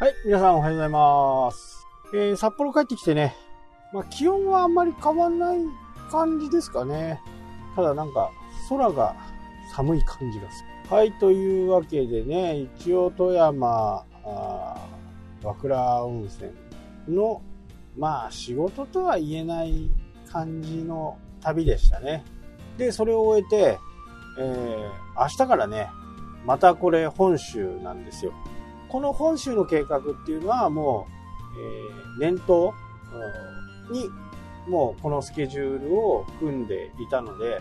はい、皆さんおはようございます。えー、札幌帰ってきてね、まあ、気温はあんまり変わんない感じですかね。ただなんか、空が寒い感じがする。はい、というわけでね、一応富山、あ和倉温泉の、まあ仕事とは言えない感じの旅でしたね。で、それを終えて、えー、明日からね、またこれ本州なんですよ。この本州の計画っていうのはもう、えー年頭にもうこのスケジュールを組んでいたので、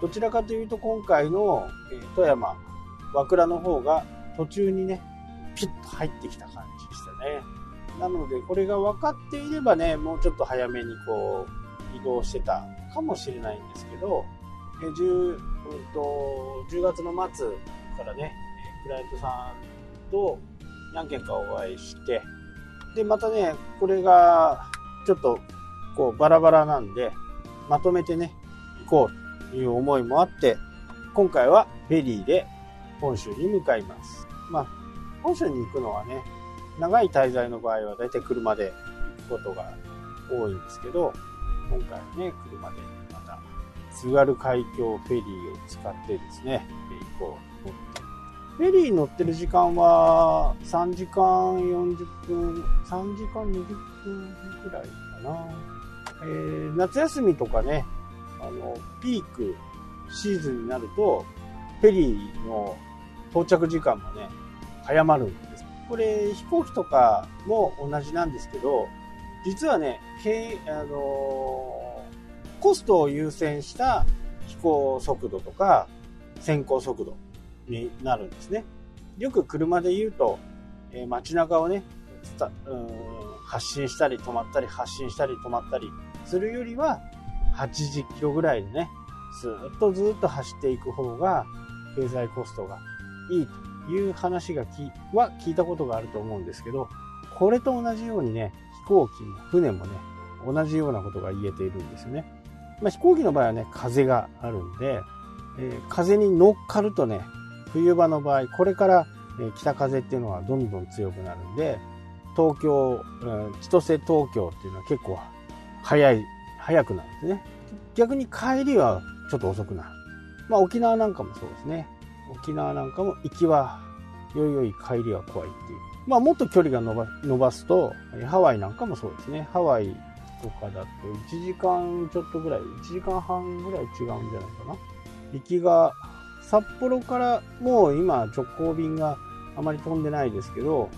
どちらかというと今回の、えー富山、和倉の方が途中にね、ピッと入ってきた感じでしたね。なので、これが分かっていればね、もうちょっと早めにこう、移動してたかもしれないんですけど、えー 10, うんと10月の末からね、クライアントさんと何件かお会いして、で、またね、これがちょっとこうバラバラなんで、まとめてね、行こうという思いもあって、今回はフェリーで本州に向かいます。まあ、本州に行くのはね、長い滞在の場合は大体車で行くことが多いんですけど、今回はね、車でまた津軽海峡フェリーを使ってですね、行こう。フェリー乗ってる時間は3時間40分、3時間20分くらいかな。えー夏休みとかね、あの、ピークシーズンになると、フェリーの到着時間もね、早まるんです。これ飛行機とかも同じなんですけど、実はね、けあのーコストを優先した飛行速度とか先行速度になるんですね。よく車で言うと、えー街中をね、うん発進したり止まったり発進したり止まったりするよりは80キロぐらいでね、ずっとずっと走っていく方が経済コストがいいという話がきは聞いたことがあると思うんですけど、これと同じようにね、飛行機も船もね、同じようなことが言えているんですよね。まあ、飛行機の場合はね、風があるんで、えー風に乗っかるとね、冬場の場合、これから、北風っていうのはどんどん強くなるんで、東京、千歳東京っていうのは結構早い、早くなるんですね。逆に帰りはちょっと遅くなる。まあ沖縄なんかもそうですね。沖縄なんかも行きはよいよい帰りは怖いっていう。まあもっと距離が伸ばすと、ハワイなんかもそうですね。ハワイとかだと1時間ちょっとぐらい、1時間半ぐらい違うんじゃないかな。行きが、札幌からもう今直行便があまり飛んでないですけど、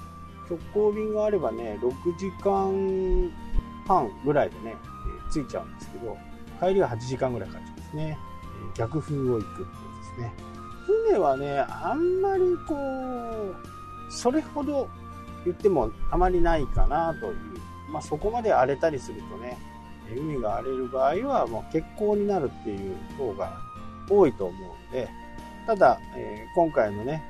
直行便があればね、6時間半ぐらいでね、えー着いちゃうんですけど、帰りは8時間ぐらいかかっちゃうんですね。え逆風を行くっていうですね。船はね、あんまりこう、それほど言ってもあまりないかなという。まあそこまで荒れたりするとね、海が荒れる場合はもう欠航になるっていう方が多いと思うので、ただ、えー今回のね、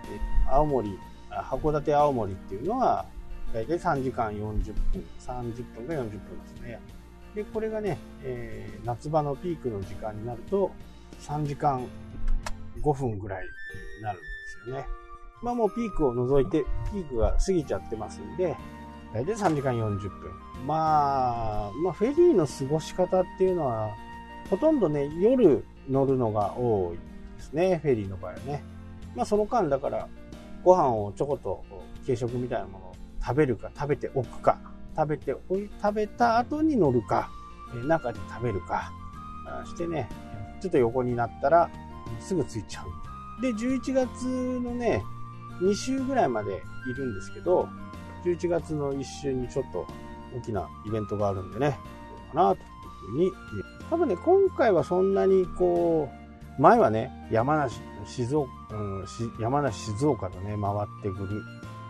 青森、函館青森っていうのは、だいたい3時間40分、30分か40分ですね。で、これがね、えー夏場のピークの時間になると、3時間5分ぐらいになるんですよね。まあもうピークを除いて、ピークが過ぎちゃってますんで、だいたい3時間40分。まあ、まあフェリーの過ごし方っていうのは、ほとんどね、夜乗るのが多いですね、フェリーの場合はね。まあその間だから、ご飯をちょこっと軽食みたいなものを食べるか、食べておくか、食べておい、食べた後に乗るか、中で食べるか、してね、ちょっと横になったらすぐ着いちゃう。で、11月のね、2週ぐらいまでいるんですけど、11月の1週にちょっと大きなイベントがあるんでね、どうかなというふうに、多分ね、今回はそんなにこう、前はね、山梨、静岡、うん、山梨、静岡とね、回ってくる。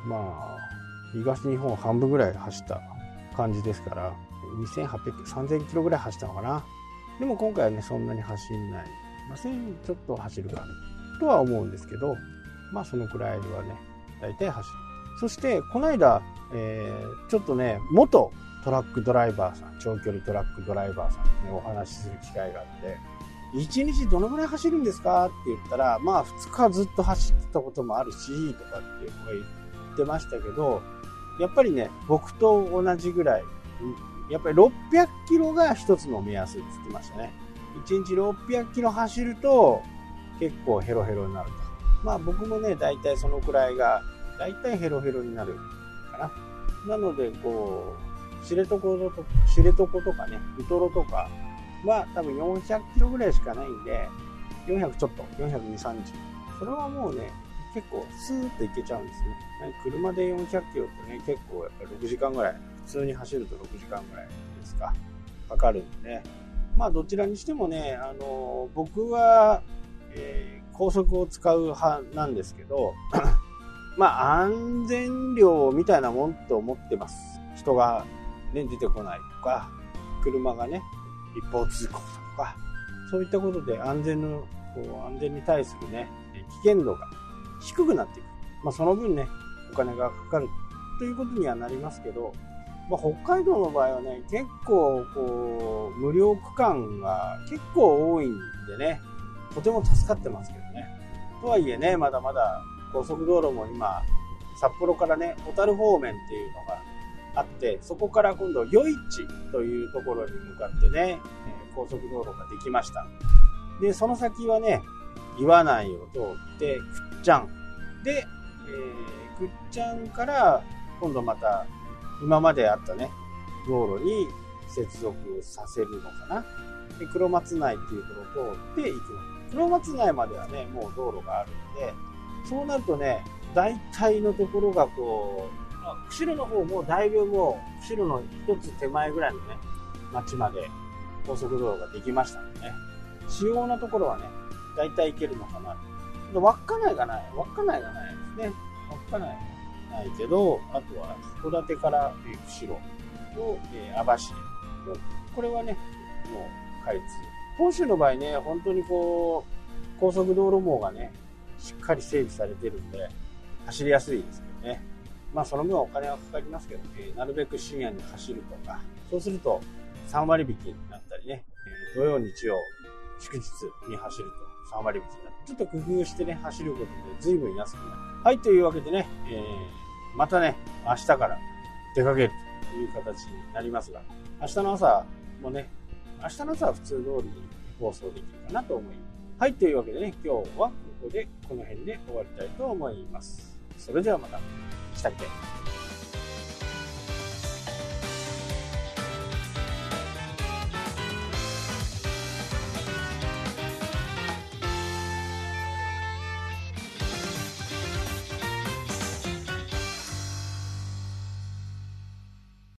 まあ、東日本半分ぐらい走った感じですから、2800、3000キロぐらい走ったのかな。でも今回はね、そんなに走んない。まあ、1000ちょっと走るかなとは思うんですけど、まあそのくらいはね、大体走る。そして、この間、えーちょっとね、元トラックドライバーさん、長距離トラックドライバーさんにね、お話しする機会があって、1日どのぐらい走るんですか？って言ったら、まあ2日ずっと走ってたこともあるし、とかっていう子が言ってましたけど、やっぱりね、僕と同じぐらい、やっぱり600キロが一つの目安って言ってましたね。1日600キロ走ると結構ヘロヘロになると。まあ僕もね、大体そのくらいが、大体ヘロヘロになるかな。なので、こう、知床と知床とかね、ウトロとかは多分400キロぐらいしかないんで、400ちょっと、420、30。それはもうね、結構スーッといけちゃうんですね。車で400キロってね、結構やっぱり6時間ぐらい、普通に走ると6時間ぐらいですか、かかるんで、ね、まあどちらにしてもね、あの僕は、えー、高速を使う派なんですけど、まあ安全量みたいなもんと思ってます。人が、ね、出てこないとか、車がね、一方通行だとか、そういったことで安全の、こう安全に対するね、危険度が低くなっていく。まあその分ね、お金がかかるということにはなりますけど、まあ、北海道の場合はね、結構こう、無料区間が結構多いんでね、とても助かってますけどね。とはいえね、まだまだ高速道路も今、札幌からね、小樽方面っていうのがあって、そこから今度、余市というところに向かってね、高速道路ができました。で、その先はね、岩内を通って、くっちゃん。で、えー、くっちゃんから今度また今まであったね、道路に接続させるのかな。で、黒松内っていうところを通って行くの。黒松内まではね、もう道路があるんで、そうなるとね、大体のところがこう、釧路の方もだいぶもう、釧路の一つ手前ぐらいのね、町まで高速道路ができましたんでね、主要なところはね、大体行けるのかな。稚内がない、稚内がないですね。稚内がないけど、あとは函館から釧路と、えー、網走これはね、もう開通。本州の場合ね、本当にこう、高速道路網がね、しっかり整備されてるんで、走りやすいですけどね。まあその分お金はかかりますけど、えー、なるべく深夜に走るとか、そうすると3割引きになったりね、えー、土曜日曜、祝日に走ると3割引きになる。ちょっと工夫してね、走ることで随分安くなる。はい、というわけでね、えーまたね、明日から出かけるという形になりますが、明日の朝もね、明日の朝は普通通りに放送できるかなと思います。はい、というわけでね、今日はここで、この辺で終わりたいと思います。それではまた。したっけ